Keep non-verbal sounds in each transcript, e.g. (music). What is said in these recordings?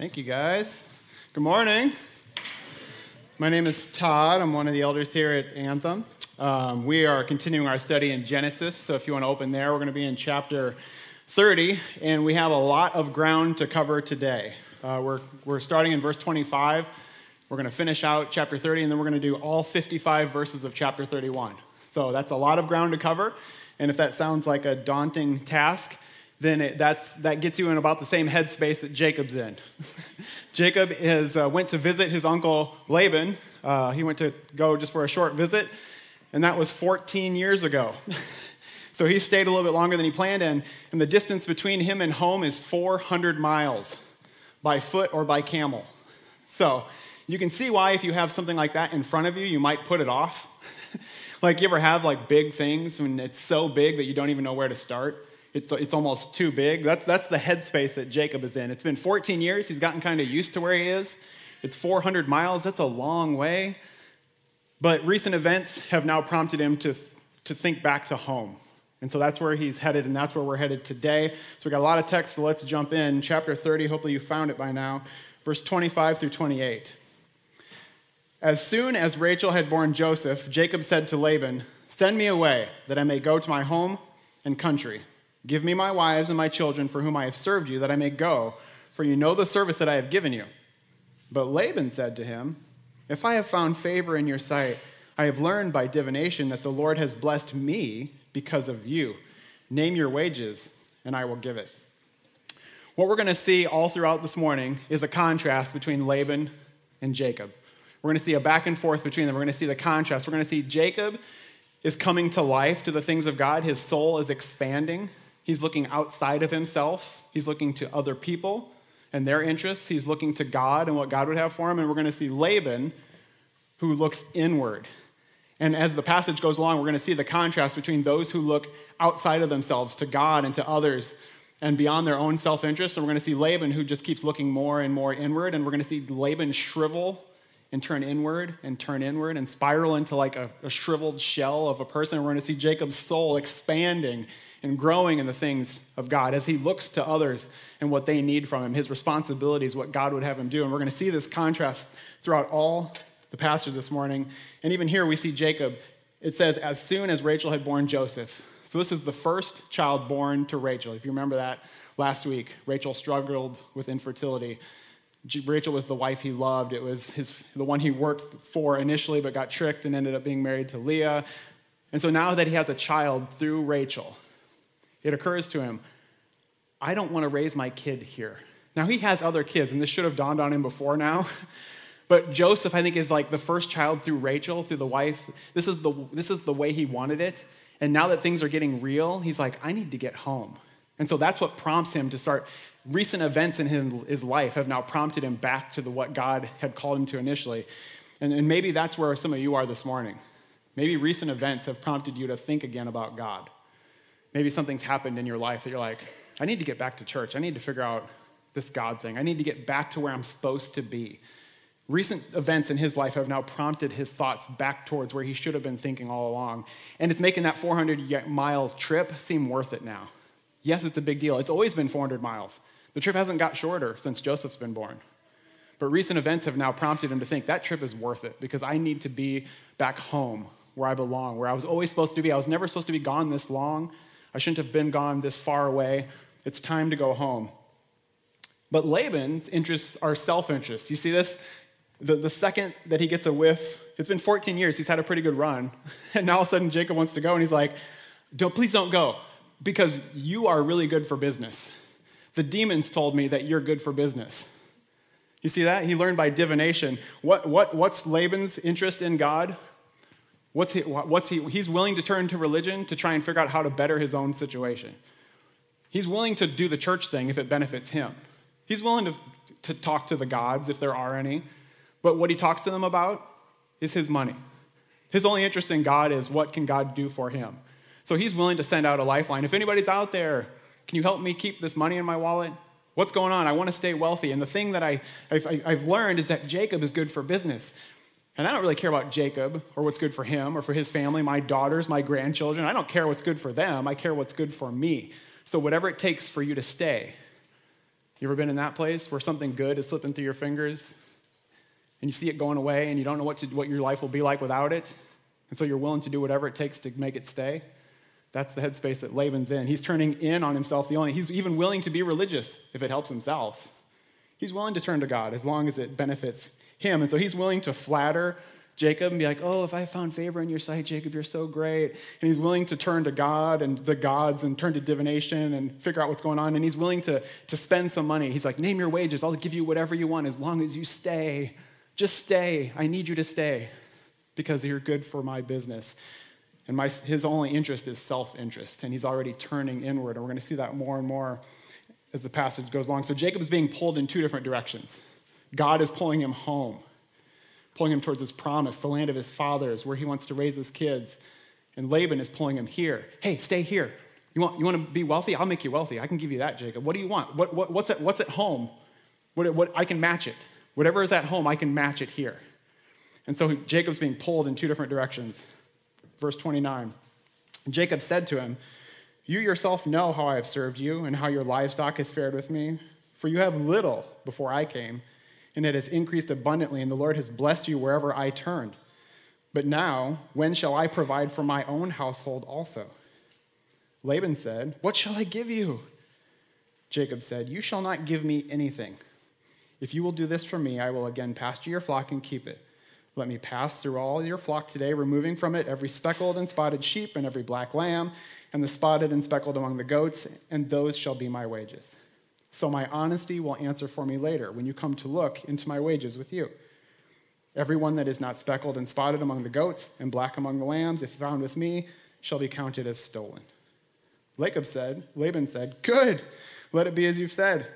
Thank you, guys. Good morning. My name is Todd. I'm one of the elders here at Anthem. Um, we are continuing our study in Genesis, so if you want to open there, we're going to be in chapter 30, and we have a lot of ground to cover today. Uh, we're, we're starting in verse 25. We're going to finish out chapter 30, and then we're going to do all 55 verses of chapter 31. So that's a lot of ground to cover, and if that sounds like a daunting task, then it, that's, that gets you in about the same headspace that Jacob's in. (laughs) Jacob is, uh, went to visit his uncle Laban. Uh, he went to go just for a short visit, and that was 14 years ago. (laughs) so he stayed a little bit longer than he planned, and, and the distance between him and home is 400 miles by foot or by camel. So you can see why, if you have something like that in front of you, you might put it off. (laughs) like, you ever have like big things when it's so big that you don't even know where to start? It's, it's almost too big. That's, that's the headspace that Jacob is in. It's been 14 years. He's gotten kind of used to where he is. It's 400 miles. That's a long way. But recent events have now prompted him to, to think back to home. And so that's where he's headed, and that's where we're headed today. So we got a lot of text, so let's jump in. Chapter 30, hopefully you found it by now, verse 25 through 28. As soon as Rachel had borne Joseph, Jacob said to Laban, Send me away, that I may go to my home and country. Give me my wives and my children for whom I have served you, that I may go, for you know the service that I have given you. But Laban said to him, If I have found favor in your sight, I have learned by divination that the Lord has blessed me because of you. Name your wages, and I will give it. What we're going to see all throughout this morning is a contrast between Laban and Jacob. We're going to see a back and forth between them. We're going to see the contrast. We're going to see Jacob is coming to life to the things of God, his soul is expanding. He's looking outside of himself, he's looking to other people and their interests. He's looking to God and what God would have for him. And we're going to see Laban, who looks inward. And as the passage goes along, we're going to see the contrast between those who look outside of themselves to God and to others and beyond their own self interest. And we're going to see Laban, who just keeps looking more and more inward. And we're going to see Laban shrivel and turn inward and turn inward and spiral into like a, a shriveled shell of a person. And we're going to see Jacob's soul expanding and growing in the things of God as he looks to others and what they need from him, his responsibilities, what God would have him do. And we're going to see this contrast throughout all the passage this morning. And even here we see Jacob. It says, as soon as Rachel had borne Joseph. So this is the first child born to Rachel. If you remember that last week, Rachel struggled with infertility. Rachel was the wife he loved. It was his, the one he worked for initially, but got tricked and ended up being married to Leah. And so now that he has a child through Rachel, it occurs to him, I don't want to raise my kid here. Now, he has other kids, and this should have dawned on him before now. (laughs) but Joseph, I think, is like the first child through Rachel, through the wife. This is the, this is the way he wanted it. And now that things are getting real, he's like, I need to get home. And so that's what prompts him to start. Recent events in his, life have now prompted him back to the, what God had called him to initially. And, and maybe that's where some of you are this morning. Maybe recent events have prompted you to think again about God. Maybe something's happened in your life that you're like, I need to get back to church. I need to figure out this God thing. I need to get back to where I'm supposed to be. Recent events in his life have now prompted his thoughts back towards where he should have been thinking all along. And it's making that 400 mile trip seem worth it now. Yes, it's a big deal. It's always been 400 miles. The trip hasn't got shorter since Joseph's been born. But recent events have now prompted him to think that trip is worth it because I need to be back home where I belong, where I was always supposed to be. I was never supposed to be gone this long. I shouldn't have been gone this far away. It's time to go home. But Laban's interests are self interests. You see this? The, the second that he gets a whiff, it's been 14 years, he's had a pretty good run. (laughs) And now all of a sudden Jacob wants to go, and he's like, don't, please don't go, because you are really good for business. The demons told me that you're good for business. You see that? He learned by divination. What, what, what's Laban's interest in God? What's he, what's he, he's willing to turn to religion to try and figure out how to better his own situation. He's willing to do the church thing if it benefits him. He's willing to, to talk to the gods if there are any. But what he talks to them about is his money. His only interest in God is what can God do for him. So he's willing to send out a lifeline. If anybody's out there, can you help me keep this money in my wallet? What's going on? I want to stay wealthy. And the thing that I, I've, I've learned is that Jacob is good for business. And I don't really care about Jacob or what's good for him or for his family, my daughters, my grandchildren. I don't care what's good for them. I care what's good for me. So, whatever it takes for you to stay, You ever been in that place where something good is slipping through your fingers and you see it going away and you don't know what, to, what your life will be like without it? And so you're willing to do whatever it takes to make it stay? That's the headspace that Laban's in. He's turning in on himself. The only he's even willing to be religious if it helps himself. He's willing to turn to God as long as it benefits him. And so he's willing to flatter Jacob and be like, Oh, if I found favor in your sight, Jacob, you're so great. And he's willing to turn to God and the gods and turn to divination and figure out what's going on. And he's willing to, to spend some money. He's like, Name your wages. I'll give you whatever you want as long as you stay. Just stay. I need you to stay because you're good for my business. And my, his only interest is self interest. And he's already turning inward. And we're going to see that more and more as the passage goes along. So Jacob is being pulled in two different directions. God is pulling him home pulling him towards his promise, the land of his fathers, where he wants to raise his kids. And Laban is pulling him here. Hey, stay here. You want, you want to be wealthy? I'll make you wealthy. I can give you that, Jacob. What do you want? What, what, what's, at, what's at home? What, what, I can match it. Whatever is at home, I can match it here. And so Jacob's being pulled in two different directions. Verse 29 Jacob said to him, You yourself know how I have served you and how your livestock has fared with me, for you have little before I came and it has increased abundantly, and the Lord has blessed you wherever I turned. But now, when shall I provide for my own household also? Laban said, What shall I give you? Jacob said, You shall not give me anything. If you will do this for me, I will again pasture your flock and keep it. Let me pass through all your flock today, removing from it every speckled and spotted sheep and every black lamb, and the spotted and speckled among the goats, and those shall be my wages. So my honesty will answer for me later when you come to look into my wages with you. Everyone that is not speckled and spotted among the goats and black among the lambs, if found with me, shall be counted as stolen. Laban said, Laban said, Good, let it be as you've said.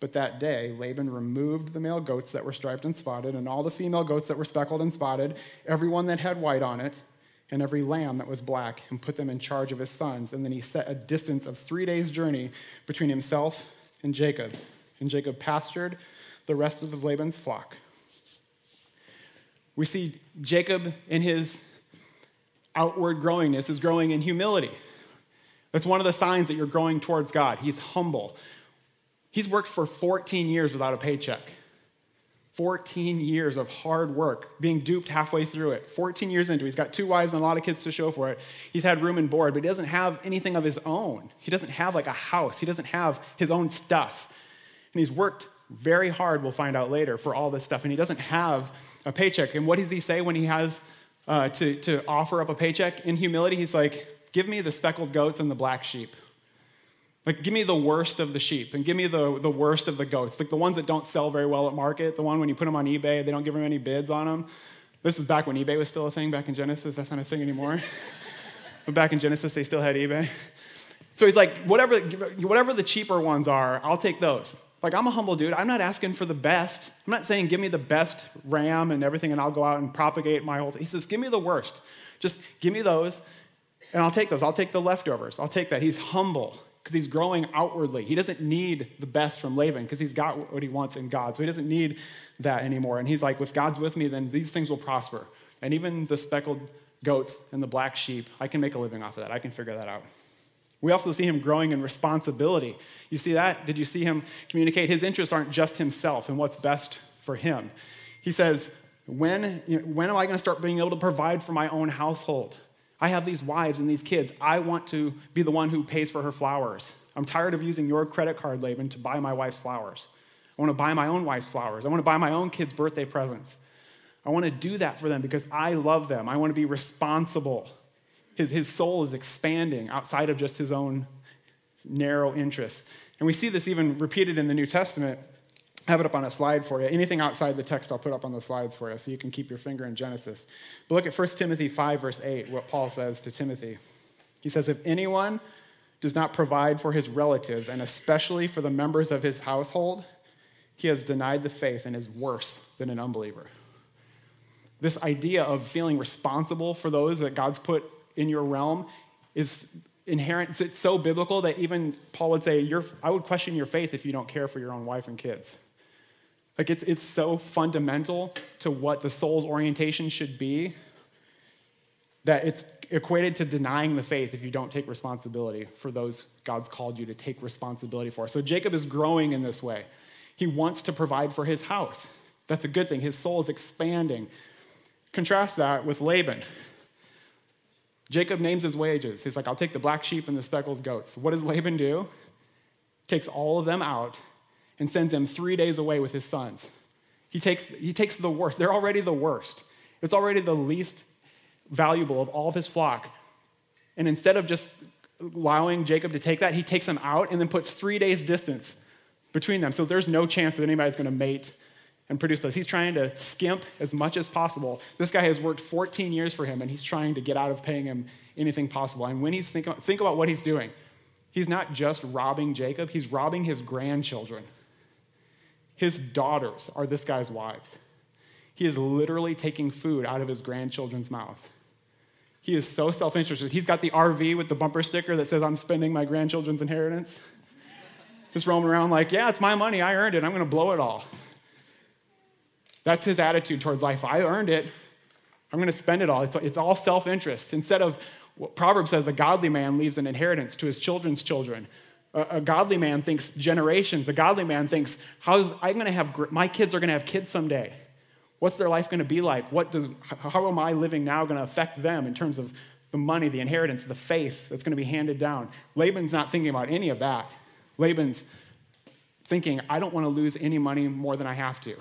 But that day, Laban removed the male goats that were striped and spotted, and all the female goats that were speckled and spotted, every one that had white on it, and every lamb that was black, and put them in charge of his sons. And then he set a distance of three days' journey between himself and Jacob. And Jacob pastured the rest of the Laban's flock. We see Jacob in his outward growingness is growing in humility. That's one of the signs that you're growing towards God. He's humble. He's worked for 14 years without a paycheck. 14 years of hard work, being duped halfway through it. 14 years into it. He's got two wives and a lot of kids to show for it. He's had room and board, but he doesn't have anything of his own. He doesn't have like a house. He doesn't have his own stuff. And he's worked very hard, we'll find out later, for all this stuff. And he doesn't have a paycheck. And what does he say when he has uh, to, to offer up a paycheck? In humility, he's like, Give me the speckled goats and the black sheep. Like, give me the worst of the sheep and give me the, the worst of the goats. Like the ones that don't sell very well at market, the one when you put them on eBay, they don't give them any bids on them. This is back when eBay was still a thing, back in Genesis. That's not a thing anymore. (laughs) but back in Genesis, they still had eBay. So he's like, whatever, whatever the cheaper ones are, I'll take those. Like, I'm a humble dude. I'm not asking for the best. I'm not saying, give me the best ram and everything, and I'll go out and propagate my whole. thing. He says, give me the worst. Just give me those, and I'll take those. I'll take the leftovers. I'll take that. He's humble because he's growing outwardly. He doesn't need the best from Laban because he's got what he wants in God. So he doesn't need that anymore. And he's like, if God's with me, then these things will prosper. And even the speckled goats and the black sheep, I can make a living off of that. I can figure that out. We also see him growing in responsibility. You see that? Did you see him communicate? His interests aren't just himself and what's best for him. He says, when, you know, when am I going to start being able to provide for my own household? I have these wives and these kids. I want to be the one who pays for her flowers. I'm tired of using your credit card, Laban, to buy my wife's flowers. I want to buy my own wife's flowers. I want to buy my own kids' birthday presents. I want to do that for them because I love them. I want to be responsible. His, his soul is expanding outside of just his own narrow interests. And we see this even repeated in the New Testament have it up on a slide for you. Anything outside the text, I'll put up on the slides for you so you can keep your finger in Genesis. But look at 1 Timothy 5, verse 8, what Paul says to Timothy. He says, If anyone does not provide for his relatives, and especially for the members of his household, he has denied the faith and is worse than an unbeliever. This idea of feeling responsible for those that God's put in your realm is inherent. It's so biblical that even Paul would say, I would question your faith if you don't care for your own wife and kids. Like it's, it's so fundamental to what the soul's orientation should be that it's equated to denying the faith if you don't take responsibility for those God's called you to take responsibility for. So Jacob is growing in this way. He wants to provide for his house. That's a good thing. His soul is expanding. Contrast that with Laban. Jacob names his wages. He's like, I'll take the black sheep and the speckled goats. What does Laban do? Takes all of them out and sends him three days away with his sons. He takes, he takes the worst. They're already the worst. It's already the least valuable of all of his flock. And instead of just allowing Jacob to take that, he takes them out and then puts three days' distance between them. So there's no chance that anybody's going to mate and produce those. He's trying to skimp as much as possible. This guy has worked 14 years for him, and he's trying to get out of paying him anything possible. And when he's think about, think about what he's doing, he's not just robbing Jacob, he's robbing his grandchildren. His daughters are this guy's wives. He is literally taking food out of his grandchildren's mouth. He is so self interested. He's got the RV with the bumper sticker that says, I'm spending my grandchildren's inheritance. Just roaming around like, yeah, it's my money. I earned it. I'm going to blow it all. That's his attitude towards life. I earned it. I'm going to spend it all. It's, it's all self interest. Instead of what Proverbs says, a godly man leaves an inheritance to his children's children. A, a godly man thinks generations. A godly man thinks, how's I'm going to have my kids are going to have kids someday. What's their life going to be like? What does, how am I living now going to affect them in terms of the money, the inheritance, the faith that's going to be handed down? Laban's not thinking about any of that. Laban's thinking, I don't want to lose any money more than I have to.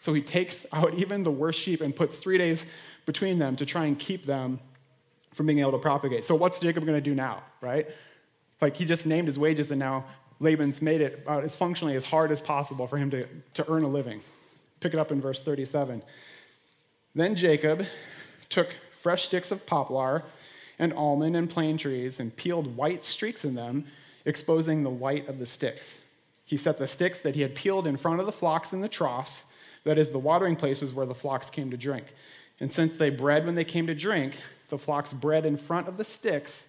So he takes out even the worst sheep and puts three days between them to try and keep them from being able to propagate. So what's Jacob going to do now, right? Like he just named his wages and now Laban's made it as functionally as hard as possible for him to, to earn a living. Pick it up in verse 37. Then Jacob took fresh sticks of poplar and almond and plane trees and peeled white streaks in them, exposing the white of the sticks. He set the sticks that he had peeled in front of the flocks in the troughs that is, the watering places where the flocks came to drink. And since they bred when they came to drink, the flocks bred in front of the sticks,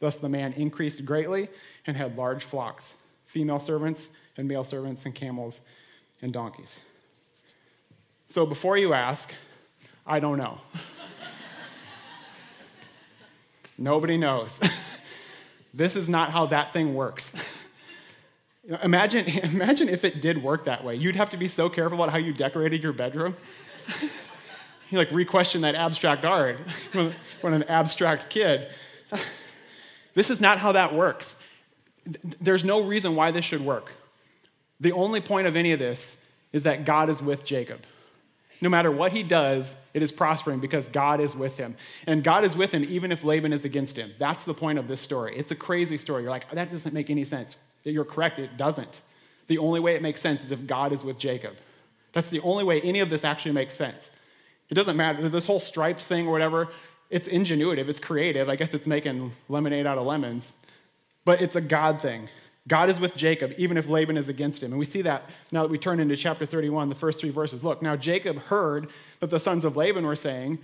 Thus the man increased greatly and had large flocks, female servants and male servants, and camels and donkeys. So before you ask, I don't know. (laughs) Nobody knows. (laughs) this is not how that thing works. (laughs) imagine, imagine if it did work that way. You'd have to be so careful about how you decorated your bedroom you like re-question that abstract art when an abstract kid. This is not how that works. There's no reason why this should work. The only point of any of this is that God is with Jacob. No matter what he does, it is prospering because God is with him. And God is with him even if Laban is against him. That's the point of this story. It's a crazy story. You're like, oh, that doesn't make any sense. You're correct, it doesn't. The only way it makes sense is if God is with Jacob. That's the only way any of this actually makes sense. It doesn't matter. This whole striped thing or whatever, it's ingenuitive, it's creative. I guess it's making lemonade out of lemons. But it's a God thing. God is with Jacob, even if Laban is against him. And we see that now that we turn into chapter 31, the first three verses. Look, now Jacob heard that the sons of Laban were saying,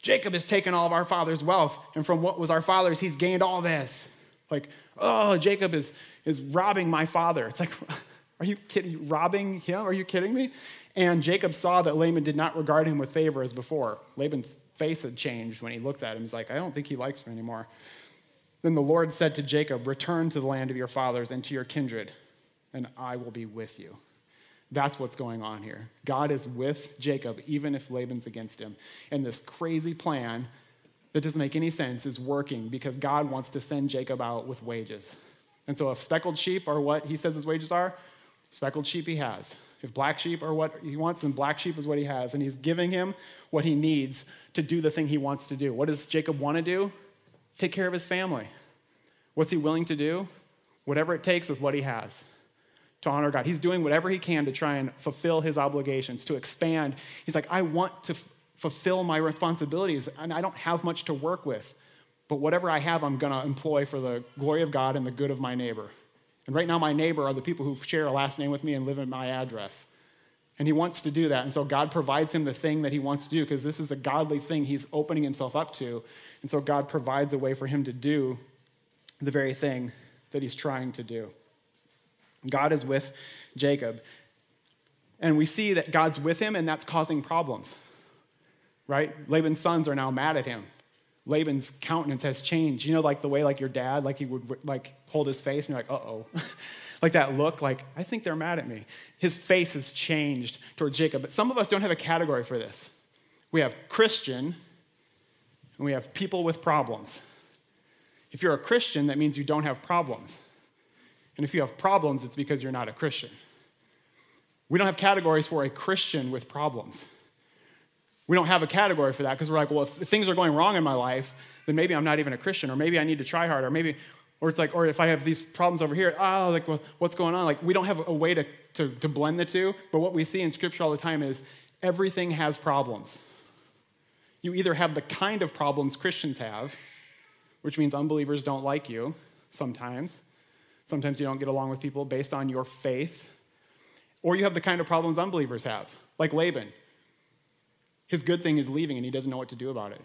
Jacob has taken all of our father's wealth, and from what was our father's, he's gained all this. Like, oh, Jacob is, is robbing my father. It's like, (laughs) are you kidding? Robbing him? Are you kidding me? And Jacob saw that Laban did not regard him with favor as before. Laban's face had changed when he looks at him. He's like, I don't think he likes me anymore. Then the Lord said to Jacob, Return to the land of your fathers and to your kindred, and I will be with you. That's what's going on here. God is with Jacob, even if Laban's against him. And this crazy plan that doesn't make any sense is working because God wants to send Jacob out with wages. And so, if speckled sheep are what he says his wages are, speckled sheep he has. If black sheep are what he wants, then black sheep is what he has. And he's giving him what he needs to do the thing he wants to do. What does Jacob want to do? Take care of his family. What's he willing to do? Whatever it takes with what he has to honor God. He's doing whatever he can to try and fulfill his obligations, to expand. He's like, I want to f- fulfill my responsibilities, and I don't have much to work with. but whatever I have, I'm going to employ for the glory of God and the good of my neighbor. And right now, my neighbor are the people who share a last name with me and live in my address. And he wants to do that. And so God provides him the thing that he wants to do because this is a godly thing he's opening himself up to. And so God provides a way for him to do the very thing that he's trying to do. God is with Jacob. And we see that God's with him, and that's causing problems. Right? Laban's sons are now mad at him. Laban's countenance has changed. You know, like the way like your dad, like he would like hold his face and you're like, uh-oh. (laughs) like that look, like, I think they're mad at me. His face has changed towards Jacob. But some of us don't have a category for this. We have Christian, and we have people with problems. If you're a Christian, that means you don't have problems. And if you have problems, it's because you're not a Christian. We don't have categories for a Christian with problems. We don't have a category for that because we're like, well, if things are going wrong in my life, then maybe I'm not even a Christian, or maybe I need to try harder, or maybe, or it's like, or if I have these problems over here, oh, like, well, what's going on? Like, we don't have a way to, to, to blend the two, but what we see in Scripture all the time is everything has problems. You either have the kind of problems Christians have, which means unbelievers don't like you sometimes. Sometimes you don't get along with people based on your faith. Or you have the kind of problems unbelievers have, like Laban. His good thing is leaving and he doesn't know what to do about it.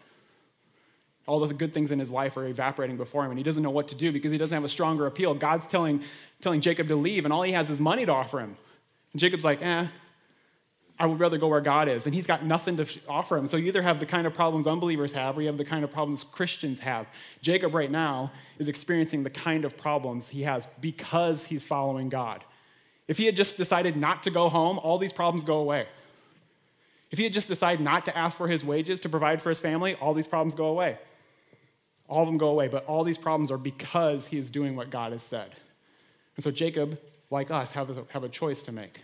All the good things in his life are evaporating before him and he doesn't know what to do because he doesn't have a stronger appeal. God's telling, telling Jacob to leave and all he has is money to offer him. And Jacob's like, eh, I would rather go where God is. And he's got nothing to offer him. So you either have the kind of problems unbelievers have or you have the kind of problems Christians have. Jacob, right now, is experiencing the kind of problems he has because he's following God. If he had just decided not to go home, all these problems go away. If he had just decided not to ask for his wages to provide for his family, all these problems go away. All of them go away, but all these problems are because he is doing what God has said. And so Jacob, like us, have a, have a choice to make.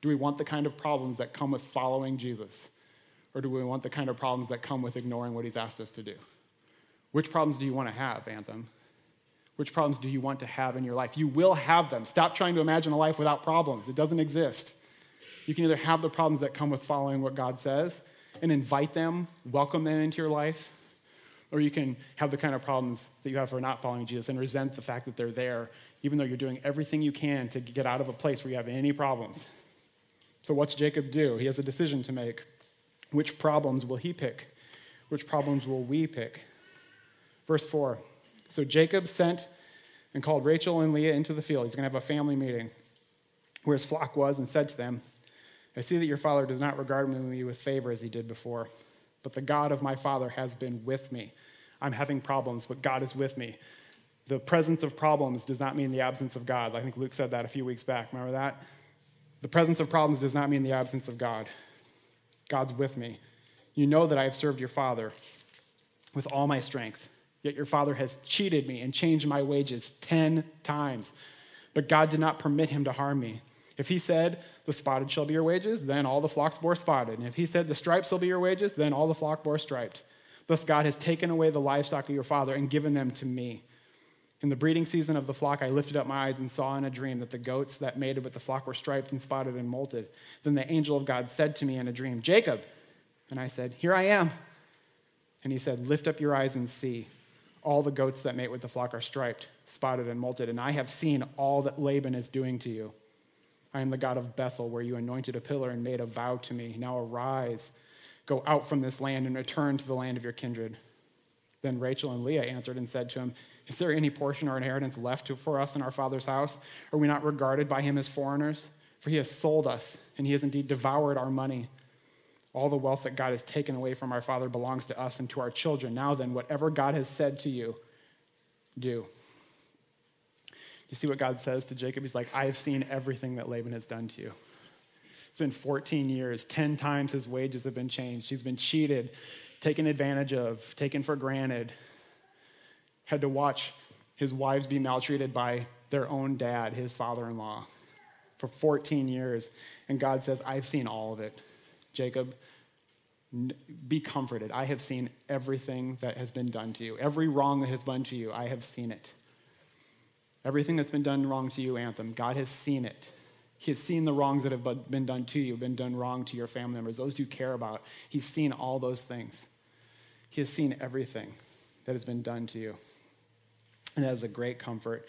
Do we want the kind of problems that come with following Jesus? Or do we want the kind of problems that come with ignoring what he's asked us to do? Which problems do you want to have, Anthem? Which problems do you want to have in your life? You will have them. Stop trying to imagine a life without problems, it doesn't exist. You can either have the problems that come with following what God says and invite them, welcome them into your life, or you can have the kind of problems that you have for not following Jesus and resent the fact that they're there, even though you're doing everything you can to get out of a place where you have any problems. So, what's Jacob do? He has a decision to make. Which problems will he pick? Which problems will we pick? Verse 4. So, Jacob sent and called Rachel and Leah into the field. He's going to have a family meeting where his flock was and said to them, I see that your father does not regard me with favor as he did before, but the God of my father has been with me. I'm having problems, but God is with me. The presence of problems does not mean the absence of God. I think Luke said that a few weeks back. Remember that? The presence of problems does not mean the absence of God. God's with me. You know that I have served your father with all my strength, yet your father has cheated me and changed my wages 10 times. But God did not permit him to harm me. If he said, The spotted shall be your wages, then all the flocks bore spotted. And if he said, The stripes shall be your wages, then all the flock bore striped. Thus God has taken away the livestock of your father and given them to me. In the breeding season of the flock, I lifted up my eyes and saw in a dream that the goats that mated with the flock were striped and spotted and mottled. Then the angel of God said to me in a dream, Jacob. And I said, Here I am. And he said, Lift up your eyes and see. All the goats that mate with the flock are striped, spotted, and mottled. And I have seen all that Laban is doing to you. I am the God of Bethel, where you anointed a pillar and made a vow to me. Now arise, go out from this land, and return to the land of your kindred. Then Rachel and Leah answered and said to him, is there any portion or inheritance left for us in our father's house? Are we not regarded by him as foreigners? For he has sold us, and he has indeed devoured our money. All the wealth that God has taken away from our father belongs to us and to our children. Now then, whatever God has said to you, do. You see what God says to Jacob? He's like, I have seen everything that Laban has done to you. It's been 14 years, 10 times his wages have been changed. He's been cheated, taken advantage of, taken for granted had to watch his wives be maltreated by their own dad, his father in law, for 14 years. And God says, I've seen all of it. Jacob, be comforted. I have seen everything that has been done to you. Every wrong that has been done to you, I have seen it. Everything that's been done wrong to you, Anthem, God has seen it. He has seen the wrongs that have been done to you, been done wrong to your family members, those you care about. He's seen all those things. He has seen everything. that has been done to you. And that is a great comfort.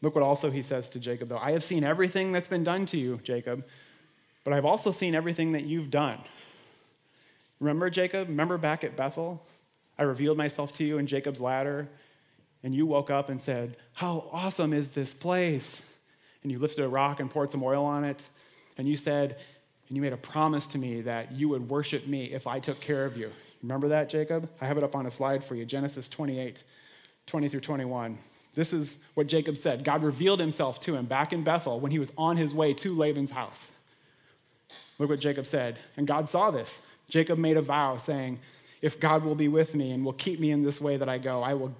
Look what also he says to Jacob, though. I have seen everything that's been done to you, Jacob, but I've also seen everything that you've done. Remember, Jacob? Remember back at Bethel? I revealed myself to you in Jacob's ladder, and you woke up and said, How awesome is this place? And you lifted a rock and poured some oil on it, and you said, and you made a promise to me that you would worship me if I took care of you. Remember that, Jacob? I have it up on a slide for you Genesis 28, 20 through 21. This is what Jacob said. God revealed himself to him back in Bethel when he was on his way to Laban's house. Look what Jacob said. And God saw this. Jacob made a vow saying, If God will be with me and will keep me in this way that I go, I will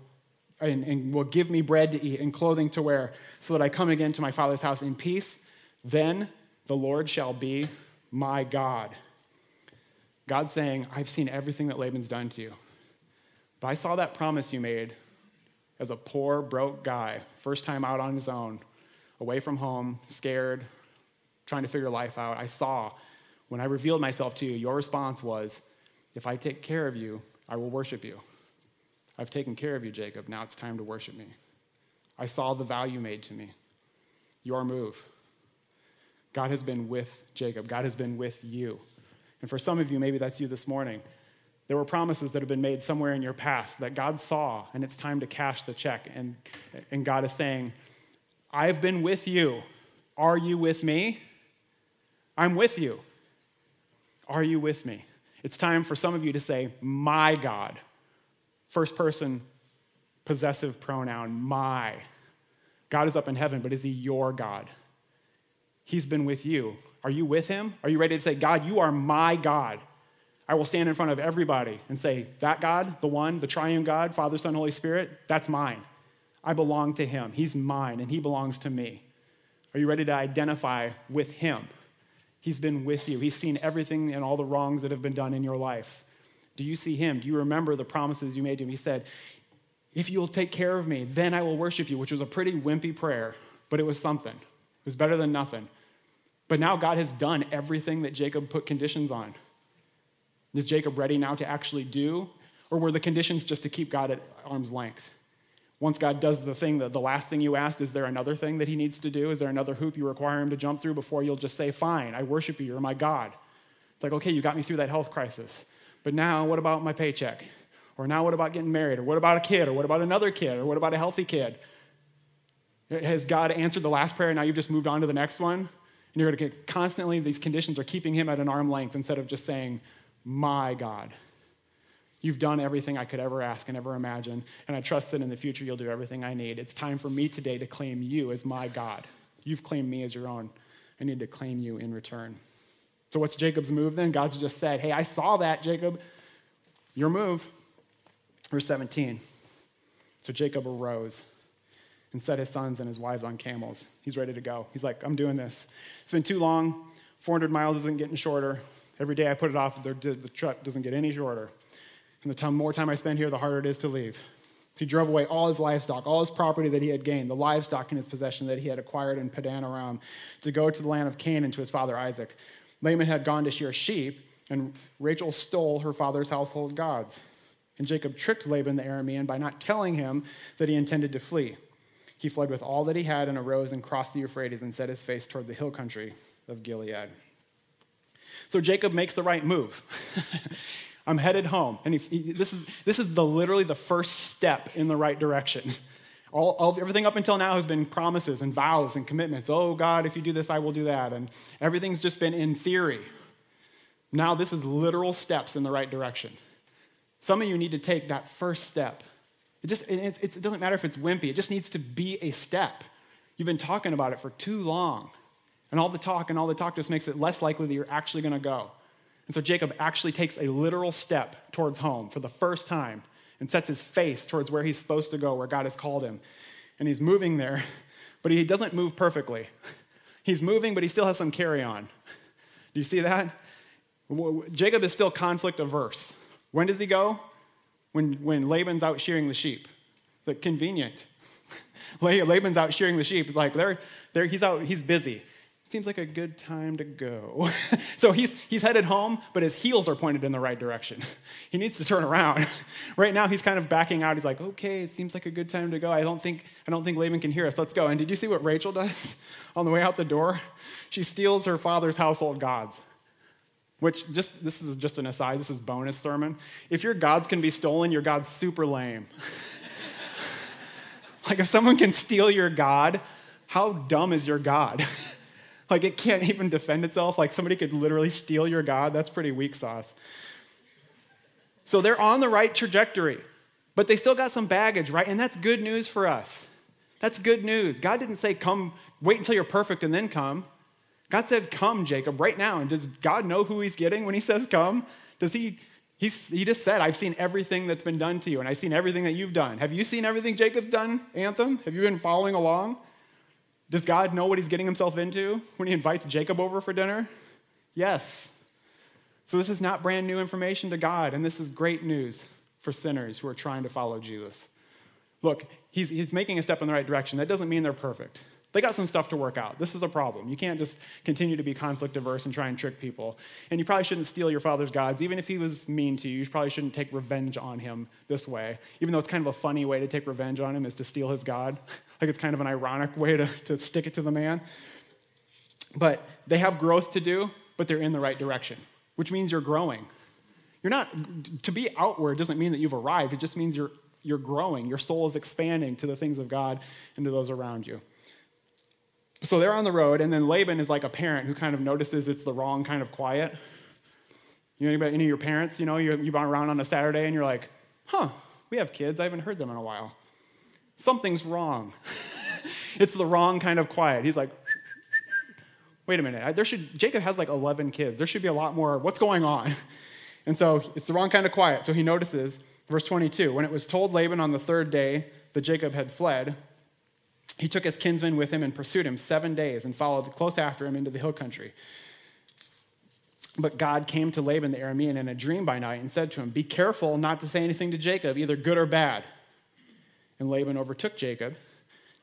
and, and will give me bread to eat and clothing to wear, so that I come again to my father's house in peace, then the Lord shall be my God. God saying, I've seen everything that Laban's done to you. But I saw that promise you made as a poor, broke guy, first time out on his own, away from home, scared, trying to figure life out. I saw when I revealed myself to you, your response was, If I take care of you, I will worship you. I've taken care of you, Jacob. Now it's time to worship me. I saw the value made to me. Your move. God has been with Jacob, God has been with you. And for some of you, maybe that's you this morning. There were promises that have been made somewhere in your past that God saw, and it's time to cash the check. And, and God is saying, I've been with you. Are you with me? I'm with you. Are you with me? It's time for some of you to say, My God. First person possessive pronoun, my. God is up in heaven, but is he your God? He's been with you. Are you with him? Are you ready to say, God, you are my God? I will stand in front of everybody and say, That God, the one, the triune God, Father, Son, Holy Spirit, that's mine. I belong to him. He's mine, and he belongs to me. Are you ready to identify with him? He's been with you. He's seen everything and all the wrongs that have been done in your life. Do you see him? Do you remember the promises you made to him? He said, If you'll take care of me, then I will worship you, which was a pretty wimpy prayer, but it was something. It was better than nothing. But now God has done everything that Jacob put conditions on. Is Jacob ready now to actually do? Or were the conditions just to keep God at arm's length? Once God does the thing, that the last thing you asked, is there another thing that he needs to do? Is there another hoop you require him to jump through before you'll just say, Fine, I worship you, you're my God? It's like, okay, you got me through that health crisis. But now, what about my paycheck? Or now, what about getting married? Or what about a kid? Or what about another kid? Or what about a healthy kid? Has God answered the last prayer now you've just moved on to the next one? And you're going to get constantly, these conditions are keeping him at an arm length instead of just saying, My God. You've done everything I could ever ask and ever imagine, and I trust that in the future you'll do everything I need. It's time for me today to claim you as my God. You've claimed me as your own. I need to claim you in return. So, what's Jacob's move then? God's just said, Hey, I saw that, Jacob. Your move. Verse 17. So Jacob arose and set his sons and his wives on camels. He's ready to go. He's like, I'm doing this. It's been too long. 400 miles isn't getting shorter. Every day I put it off, the, trip doesn't get any shorter. And the time, more time I spend here, the harder it is to leave. He drove away all his livestock, all his property that he had gained, the livestock in his possession that he had acquired in Padan Aram, to go to the land of Canaan to his father Isaac. Laban had gone to shear sheep, and Rachel stole her father's household gods. And Jacob tricked Laban the Aramean by not telling him that he intended to flee. He fled with all that he had and arose and crossed the Euphrates and set his face toward the hill country of Gilead. So Jacob makes the right move. (laughs) I'm headed home. And he, he, this, is, this is the, literally the first step in the right direction. (laughs) All, all, everything up until now has been promises and vows and commitments. Oh, God, if you do this, I will do that. And everything's just been in theory. Now, this is literal steps in the right direction. Some of you need to take that first step. It just it, it doesn't matter if it's wimpy, it just needs to be a step. You've been talking about it for too long. And all the talk and all the talk just makes it less likely that you're actually going to go. And so Jacob actually takes a literal step towards home for the first time and sets his face towards where he's supposed to go, where God has called him. And he's moving there, (laughs) but he doesn't move perfectly. (laughs) He's moving, but he still has some carry on. (laughs) Do you see that? Jacob is still conflict averse. When does he go? When, when Laban's out shearing the sheep. It's like convenient. Laban's out shearing the sheep. It's like they're, they're, he's out, he's busy. Seems like a good time to go. (laughs) so he's, he's headed home, but his heels are pointed in the right direction. (laughs) he needs to turn around. (laughs) right now, he's kind of backing out. He's like, okay, it seems like a good time to go. I don't think, I don't think Laban can hear us. Let's go. And did you see what Rachel does on the way out the door? She steals her father's household gods. Which just this is just an aside, this is bonus sermon. If your gods can be stolen, your god's super lame. like if someone can steal your god, how dumb is your god? Like it can't (laughs) even defend itself. Like somebody could literally steal your God. That's pretty weak sauce. So they're on the right trajectory, but they still got some baggage, right? And that's good news for us. That's good news. God didn't say, come, wait until you're perfect and then come. God said, come, Jacob, right now. And does God know who he's getting when he says come? Does he? He's, he just said, I've seen everything that's been done to you, and I've seen everything that you've done. Have you seen everything Jacob's done, Anthem? Have you been following along? Does God know what he's getting himself into when he invites Jacob over for dinner? Yes. So this is not brand new information to God, and this is great news for sinners who are trying to follow Jesus. Look, he's, he's making a step in the right direction. That doesn't mean they're perfect. They got some stuff to work out. This is a problem. You can't just continue to be conflict averse and try and trick people. And you probably shouldn't steal your father's gods. Even if he was mean to you, you probably shouldn't take revenge on him this way. Even though it's kind of a funny way to take revenge on him is to steal his god. (laughs) like it's kind of an ironic way to, to stick it to the man. But they have growth to do, but they're in the right direction, which means you're growing. You're not, to be outward doesn't mean that you've arrived. It just means you're, you're growing. Your soul is expanding to the things of God and to those around you. So they're on the road, and then Laban is like a parent who kind of notices it's the wrong kind of quiet. You know, anybody, any of your parents, you know, you, you've been around on a Saturday and you're like, huh, we have kids. I haven't heard them in a while. Something's wrong. (laughs) it's the wrong kind of quiet. He's like, wait a minute. There should, Jacob has like 11 kids. There should be a lot more. What's going on? (laughs) And so it's the wrong kind of quiet. So he notices, verse 22, when it was told Laban on the third day that Jacob had fled, he took his kinsman with him and pursued him seven days and followed close after him into the hill country. But God came to Laban the Aramean in a dream by night and said to him, Be careful not to say anything to Jacob, either good or bad. And Laban overtook Jacob.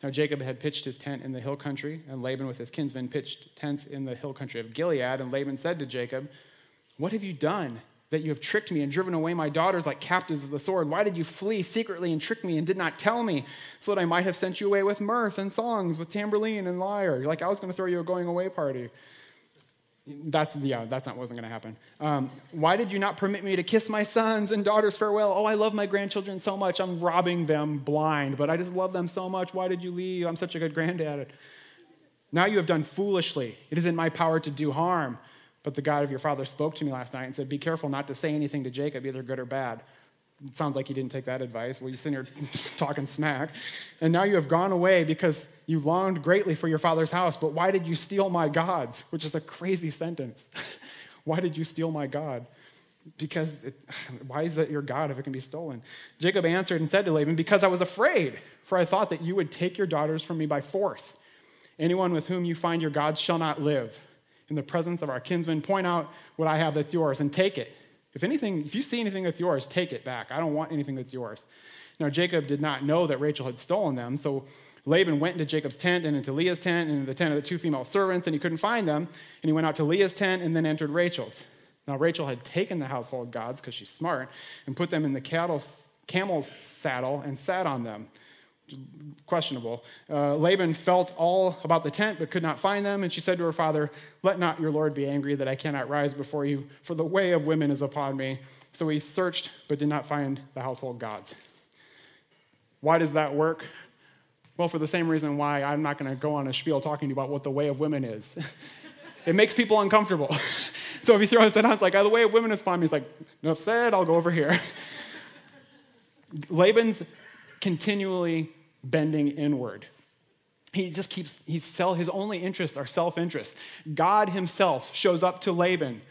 Now Jacob had pitched his tent in the hill country, and Laban with his kinsmen pitched tents in the hill country of Gilead. And Laban said to Jacob, What have you done? That you have tricked me and driven away my daughters like captives of the sword? Why did you flee secretly and trick me and did not tell me so that I might have sent you away with mirth and songs, with tambourine and lyre? Like, I was going to throw you a going away party. That's, yeah, that's not wasn't going to happen. Um, why did you not permit me to kiss my sons and daughters farewell? Oh, I love my grandchildren so much. I'm robbing them blind, but I just love them so much. Why did you leave? I'm such a good granddad. Now you have done foolishly. It is in my power to do harm. But the God of your father spoke to me last night and said, Be careful not to say anything to Jacob, either good or bad. It sounds like you didn't take that advice. Well, you sit here (laughs) talking smack. And now you have gone away because you longed greatly for your father's house. But why did you steal my gods? Which is a crazy sentence. (laughs) why did you steal my God? Because it, (sighs) why is that your God if it can be stolen? Jacob answered and said to Laban, Because I was afraid, for I thought that you would take your daughters from me by force. Anyone with whom you find your gods shall not live in the presence of our kinsmen, point out what I have that's yours and take it. If anything, if you see anything that's yours, take it back. I don't want anything that's yours. Now Jacob did not know that Rachel had stolen them, so Laban went into Jacob's tent and into Leah's tent and the tent of the two female servants, and he couldn't find them. And he went out to Leah's tent and then entered Rachel's. Now Rachel had taken the household gods because she's smart and put them in the camel's saddle and sat on them questionable. Uh, Laban felt all about the tent, but could not find them. And she said to her father, Let not your Lord be angry that I cannot rise before you, for the way of women is upon me. So he searched, but did not find the household gods. Why does that work? Well, for the same reason why I'm not going to go on a spiel talking to you about what the way of women is. (laughs) it makes people uncomfortable. (laughs) so if he throws it out, it's like, oh, the way of women is me. He's like, enough said, I'll go over here. (laughs) Laban's continually bending inward. He just keeps, he's sell, his only interests are self interest. God himself shows up to Laban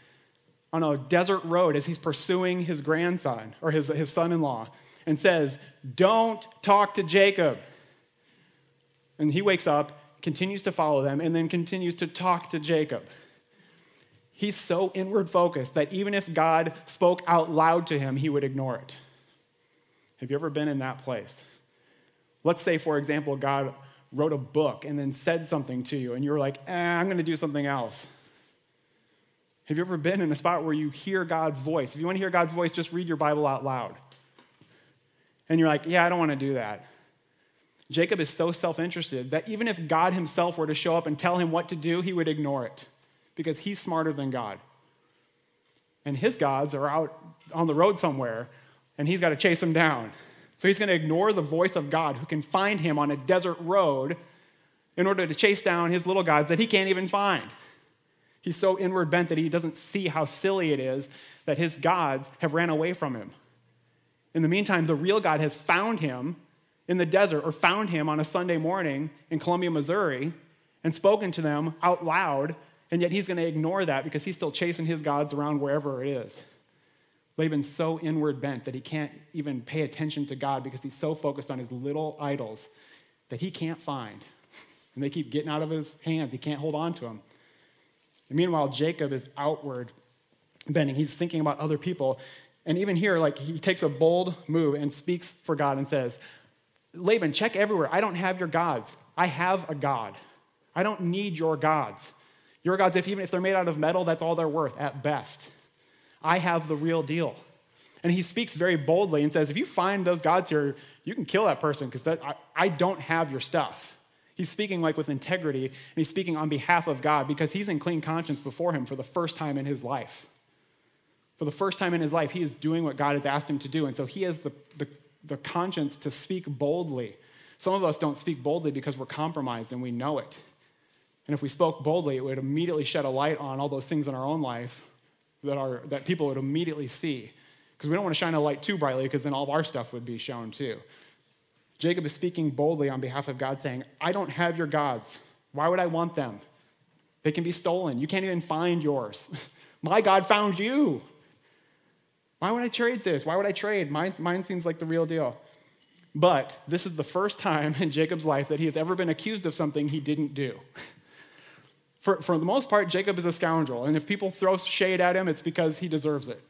on a desert road as he's pursuing his grandson or his, his son in law and says, Don't talk to Jacob. And he wakes up, continues to follow them, and then continues to talk to Jacob. He's so inward focused that even if God spoke out loud to him, he would ignore it. Have you ever been in that place? Let's say, for example, God wrote a book and then said something to you and you're like, eh, I'm going to do something else? Have you ever been in a spot where you hear God's voice? If you want to hear God's voice, just read your Bible out loud. And you're like, yeah, I don't want to do that. Jacob is so self interested that even if God himself were to show up and tell him what to do, he would ignore it because he's smarter than God. And his gods are out on the road somewhere, and he's got to chase them down. So he's going to ignore the voice of God who can find him on a desert road in order to chase down his little gods that he can't even find. He's so inward bent that he doesn't see how silly it is that his gods have ran away from him. In the meantime, the real God has found him in the desert or found him on a Sunday morning in Columbia, Missouri, and spoken to them out loud, and yet he's going to ignore that because he's still chasing his gods around wherever it is. Laban's so inward bent that he can't even pay attention to God because he's so focused on his little idols that he can't find. (laughs) And they keep getting out of his hands. He can't hold on to them. And meanwhile, Jacob is outward bending. He's thinking about other people. And even here, like he takes a bold move and speaks for God and says, Laban, check everywhere. I don't have your gods. I have a God. I don't need your gods. Your gods, if even if they're made out of metal, that's all they're worth at best. I have the real deal. And he speaks very boldly and says, if you find those gods here, you can kill that person because I, I don't have your stuff. He's speaking like with integrity, and he's speaking on behalf of God because he's in clean conscience before him for the first time in his life. For the first time in his life, he is doing what God has asked him to do. And so he has the, the, the conscience to speak boldly. Some of us don't speak boldly because we're compromised and we know it. And if we spoke boldly, it would immediately shed a light on all those things in our own life that, are, that people would immediately see. Because we don't want to shine a light too brightly, because then all of our stuff would be shown too. Jacob is speaking boldly on behalf of God, saying, I don't have your gods. Why would I want them? They can be stolen. You can't even find yours. (laughs) My God found you. Why would I trade this? Why would I trade? Mine, mine seems like the real deal. But this is the first time (laughs) in Jacob's life that he has ever been accused of something he didn't do. (laughs) For, for the most part, Jacob is a scoundrel. And if people throw shade at him, it's because he deserves it.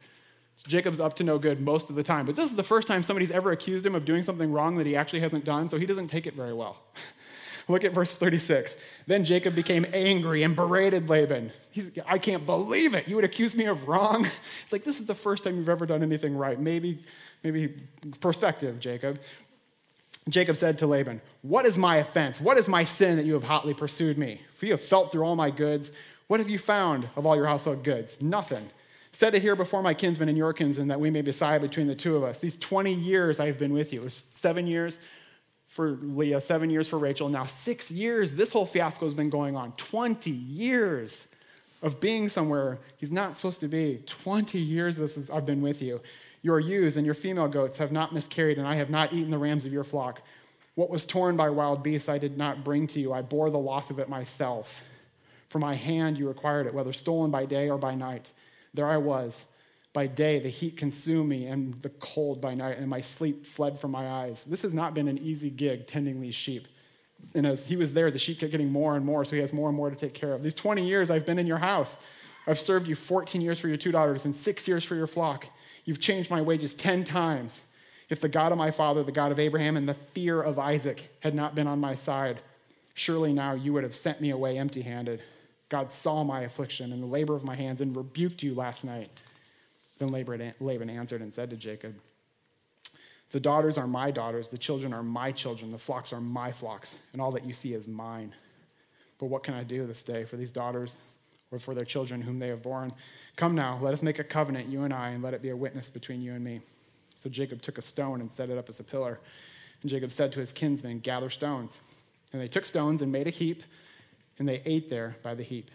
Jacob's up to no good most of the time. But this is the first time somebody's ever accused him of doing something wrong that he actually hasn't done, so he doesn't take it very well. (laughs) Look at verse 36. Then Jacob became angry and berated Laban. He's, I can't believe it. You would accuse me of wrong? (laughs) It's like, this is the first time you've ever done anything right. Maybe, maybe perspective, Jacob. Jacob said to Laban, What is my offense? What is my sin that you have hotly pursued me? For you have felt through all my goods. What have you found of all your household goods? Nothing. Set it here before my kinsmen and your kinsmen that we may decide between the two of us. These 20 years I have been with you. It was seven years for Leah, seven years for Rachel. Now, six years, this whole fiasco has been going on. 20 years of being somewhere he's not supposed to be. 20 years this is, I've been with you. Your ewes and your female goats have not miscarried, and I have not eaten the rams of your flock. What was torn by wild beasts I did not bring to you. I bore the loss of it myself. For my hand you acquired it, whether stolen by day or by night. There I was. By day the heat consumed me, and the cold by night, and my sleep fled from my eyes. This has not been an easy gig tending these sheep. And as he was there, the sheep kept getting more and more, so he has more and more to take care of. These 20 years I've been in your house. I've served you 14 years for your two daughters and six years for your flock. You've changed my wages 10 times. If the God of my father, the God of Abraham, and the fear of Isaac had not been on my side, surely now you would have sent me away empty handed. God saw my affliction and the labor of my hands and rebuked you last night. Then Laban answered and said to Jacob, The daughters are my daughters, the children are my children, the flocks are my flocks, and all that you see is mine. But what can I do this day for these daughters or for their children whom they have borne? Come now, let us make a covenant, you and I, and let it be a witness between you and me. So Jacob took a stone and set it up as a pillar. And Jacob said to his kinsmen, Gather stones. And they took stones and made a heap, and they ate there by the heap.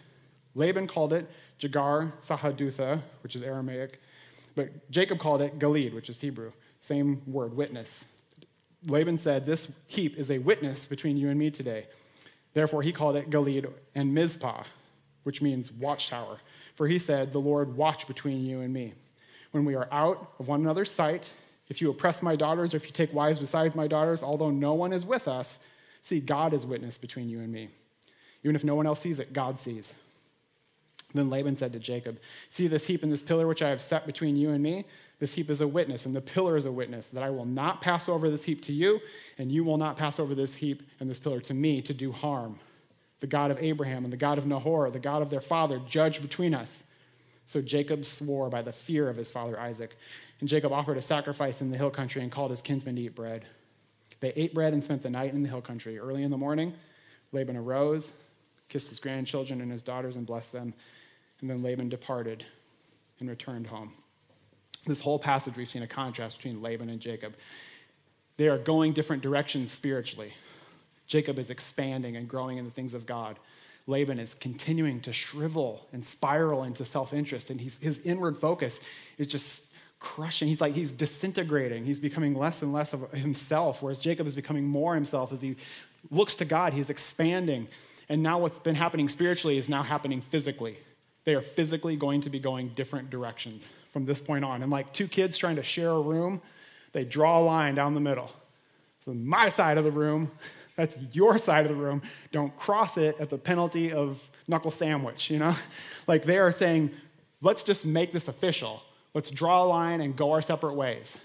Laban called it Jegar Sahadutha, which is Aramaic, but Jacob called it Gilead, which is Hebrew. Same word, witness. Laban said, This heap is a witness between you and me today. Therefore, he called it Gilead and Mizpah, which means watchtower. For he said, The Lord watch between you and me. When we are out of one another's sight, if you oppress my daughters, or if you take wives besides my daughters, although no one is with us, see, God is witness between you and me. Even if no one else sees it, God sees. Then Laban said to Jacob, See this heap and this pillar which I have set between you and me? This heap is a witness, and the pillar is a witness that I will not pass over this heap to you, and you will not pass over this heap and this pillar to me to do harm. The God of Abraham and the God of Nahor, the God of their father, judge between us. So Jacob swore by the fear of his father Isaac. And Jacob offered a sacrifice in the hill country and called his kinsmen to eat bread. They ate bread and spent the night in the hill country. Early in the morning, Laban arose, kissed his grandchildren and his daughters, and blessed them. And then Laban departed and returned home. This whole passage, we've seen a contrast between Laban and Jacob. They are going different directions spiritually. Jacob is expanding and growing in the things of God. Laban is continuing to shrivel and spiral into self interest, and his inward focus is just crushing. He's like, he's disintegrating. He's becoming less and less of himself, whereas Jacob is becoming more himself as he looks to God. He's expanding. And now what's been happening spiritually is now happening physically. They are physically going to be going different directions from this point on. And like two kids trying to share a room, they draw a line down the middle. So my side of the room that's your side of the room. Don't cross it at the penalty of knuckle sandwich, you know? (laughs) Like they are saying, let's just make this official. Let's draw a line and go our separate ways.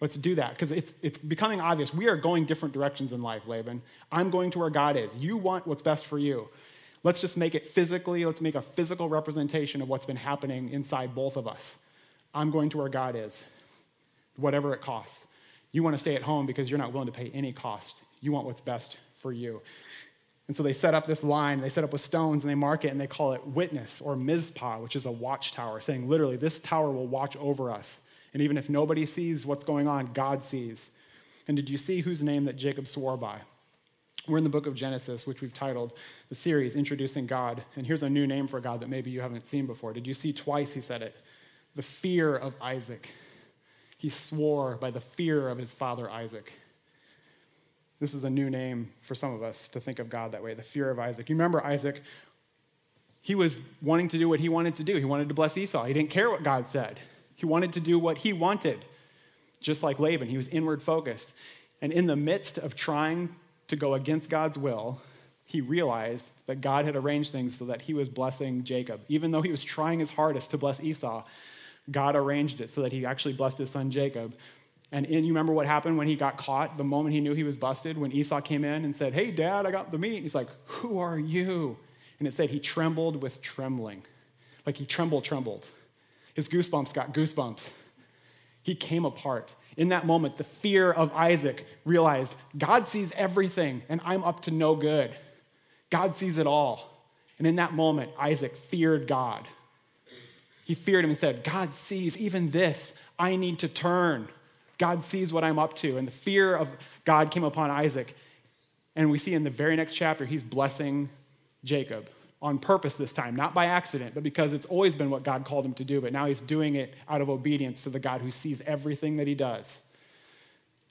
Let's do that because it's, it's becoming obvious. We are going different directions in life, Laban. I'm going to where God is. You want what's best for you. Let's just make it physically, let's make a physical representation of what's been happening inside both of us. I'm going to where God is, whatever it costs. You want to stay at home because you're not willing to pay any cost. You want what's best for you. And so they set up this line, they set up with stones, and they mark it, and they call it witness or Mizpah, which is a watchtower, saying literally, this tower will watch over us. And even if nobody sees what's going on, God sees. And did you see whose name that Jacob swore by? We're in the book of Genesis, which we've titled the series Introducing God. And here's a new name for God that maybe you haven't seen before. Did you see twice he said it? The fear of Isaac. He swore by the fear of his father Isaac. This is a new name for some of us to think of God that way the fear of Isaac. You remember Isaac? He was wanting to do what he wanted to do. He wanted to bless Esau. He didn't care what God said, he wanted to do what he wanted, just like Laban. He was inward focused. And in the midst of trying to go against God's will, he realized that God had arranged things so that he was blessing Jacob. Even though he was trying his hardest to bless Esau, God arranged it so that he actually blessed his son Jacob and you remember what happened when he got caught, the moment he knew he was busted, when Esau came in and said, Hey, dad, I got the meat. He's like, Who are you? And it said he trembled with trembling. Like he trembled, trembled. His goosebumps got goosebumps. He came apart. In that moment, the fear of Isaac realized God sees everything and I'm up to no good. God sees it all. And in that moment, Isaac feared God. He feared him and said, God sees even this. I need to turn. God sees what I'm up to. And the fear of God came upon Isaac. And we see in the very next chapter, he's blessing Jacob on purpose this time, not by accident, but because it's always been what God called him to do. But now he's doing it out of obedience to the God who sees everything that he does.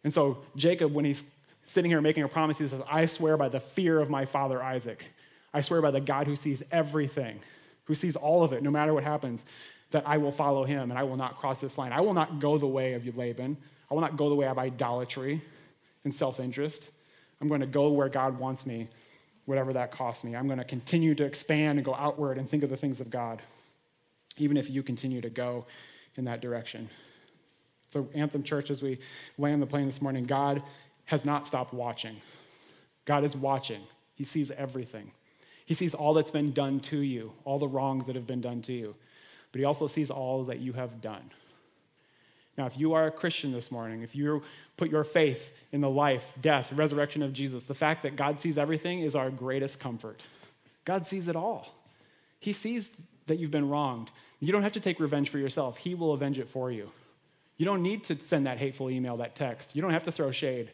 And so, Jacob, when he's sitting here making a promise, he says, I swear by the fear of my father Isaac. I swear by the God who sees everything, who sees all of it, no matter what happens, that I will follow him and I will not cross this line. I will not go the way of you, Laban. I will not go the way of idolatry and self interest. I'm going to go where God wants me, whatever that costs me. I'm going to continue to expand and go outward and think of the things of God, even if you continue to go in that direction. So, Anthem Church, as we land the plane this morning, God has not stopped watching. God is watching, He sees everything. He sees all that's been done to you, all the wrongs that have been done to you, but He also sees all that you have done. Now, if you are a Christian this morning, if you put your faith in the life, death, resurrection of Jesus, the fact that God sees everything is our greatest comfort. God sees it all. He sees that you've been wronged. You don't have to take revenge for yourself, He will avenge it for you. You don't need to send that hateful email, that text. You don't have to throw shade.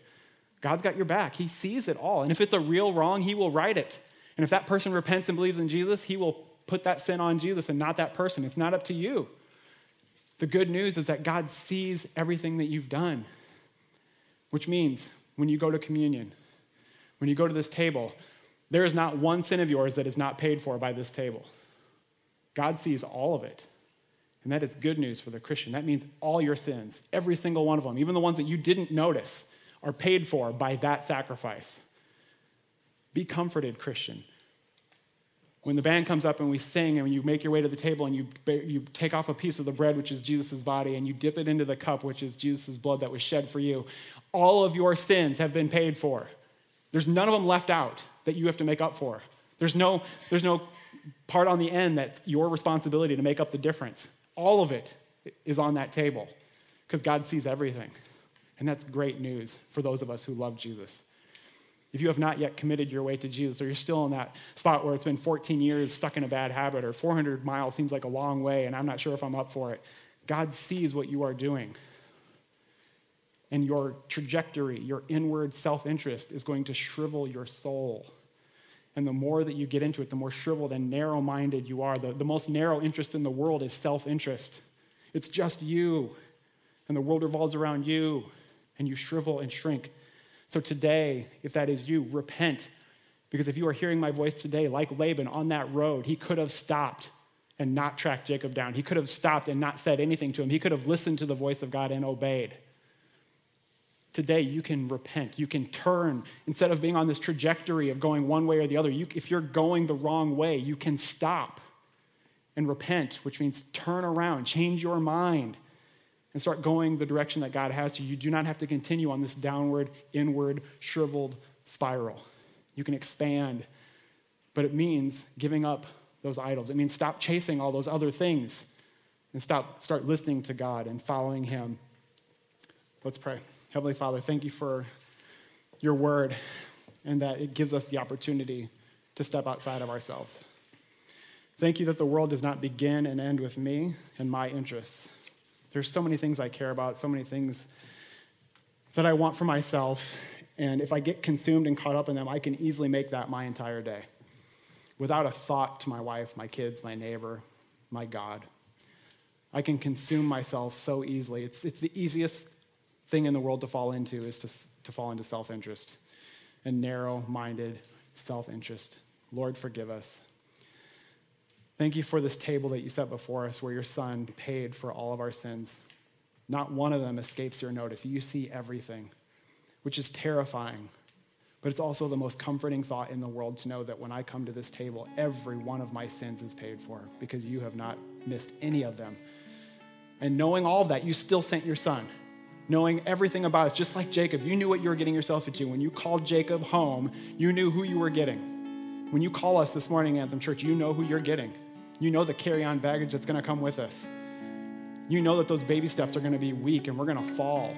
God's got your back. He sees it all. And if it's a real wrong, He will right it. And if that person repents and believes in Jesus, He will put that sin on Jesus and not that person. It's not up to you. The good news is that God sees everything that you've done, which means when you go to communion, when you go to this table, there is not one sin of yours that is not paid for by this table. God sees all of it. And that is good news for the Christian. That means all your sins, every single one of them, even the ones that you didn't notice, are paid for by that sacrifice. Be comforted, Christian. When the band comes up and we sing and you make your way to the table and you, you take off a piece of the bread, which is Jesus' body, and you dip it into the cup, which is Jesus' blood that was shed for you, all of your sins have been paid for. There's none of them left out that you have to make up for. There's no, there's no part on the end that's your responsibility to make up the difference. All of it is on that table because God sees everything. And that's great news for those of us who love Jesus. If you have not yet committed your way to Jesus, or you're still in that spot where it's been 14 years stuck in a bad habit, or 400 miles seems like a long way, and I'm not sure if I'm up for it, God sees what you are doing. And your trajectory, your inward self interest, is going to shrivel your soul. And the more that you get into it, the more shriveled and narrow minded you are. The, the most narrow interest in the world is self interest. It's just you, and the world revolves around you, and you shrivel and shrink. So today, if that is you, repent. Because if you are hearing my voice today, like Laban on that road, he could have stopped and not tracked Jacob down. He could have stopped and not said anything to him. He could have listened to the voice of God and obeyed. Today, you can repent. You can turn. Instead of being on this trajectory of going one way or the other, you, if you're going the wrong way, you can stop and repent, which means turn around, change your mind, and start going the direction that God has you. You do not have to continue on this downward, inward, shriveled spiral. You can expand, but it means giving up those idols. It means stop chasing all those other things and stop, start listening to God and following Him. Let's pray. Heavenly Father, thank you for your word and that it gives us the opportunity to step outside of ourselves. Thank you that the world does not begin and end with me and my interests. There's so many things I care about, so many things that I want for myself. And if I get consumed and caught up in them, I can easily make that my entire day without a thought to my wife, my kids, my neighbor, my God. I can consume myself so easily. It's, it's the easiest thing in the world to fall into is to, to fall into self interest and narrow minded self interest. Lord, forgive us. Thank you for this table that you set before us where your son paid for all of our sins. Not one of them escapes your notice. You see everything, which is terrifying. But it's also the most comforting thought in the world to know that when I come to this table, every one of my sins is paid for because you have not missed any of them. And knowing all of that, you still sent your son. Knowing everything about us, just like Jacob, you knew what you were getting yourself into. When you called Jacob home, you knew who you were getting. When you call us this morning, Anthem Church, you know who you're getting. You know the carry on baggage that's going to come with us. You know that those baby steps are going to be weak and we're going to fall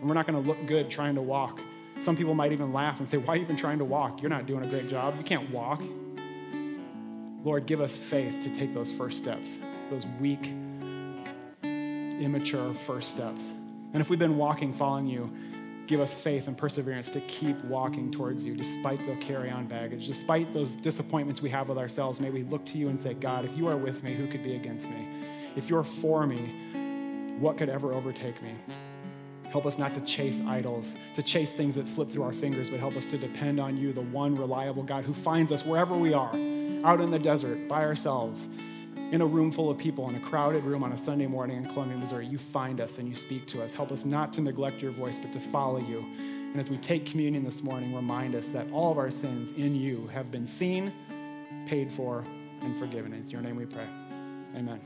and we're not going to look good trying to walk. Some people might even laugh and say, Why are you even trying to walk? You're not doing a great job. You can't walk. Lord, give us faith to take those first steps, those weak, immature first steps. And if we've been walking, following you, give us faith and perseverance to keep walking towards you despite the carry on baggage, despite those disappointments we have with ourselves. May we look to you and say, God, if you are with me, who could be against me? If you're for me, what could ever overtake me? Help us not to chase idols, to chase things that slip through our fingers, but help us to depend on you, the one reliable God who finds us wherever we are, out in the desert, by ourselves, in a room full of people, in a crowded room on a Sunday morning in Columbia, Missouri, you find us and you speak to us. Help us not to neglect your voice, but to follow you. And as we take communion this morning, remind us that all of our sins in you have been seen, paid for, and forgiven. In your name we pray. Amen.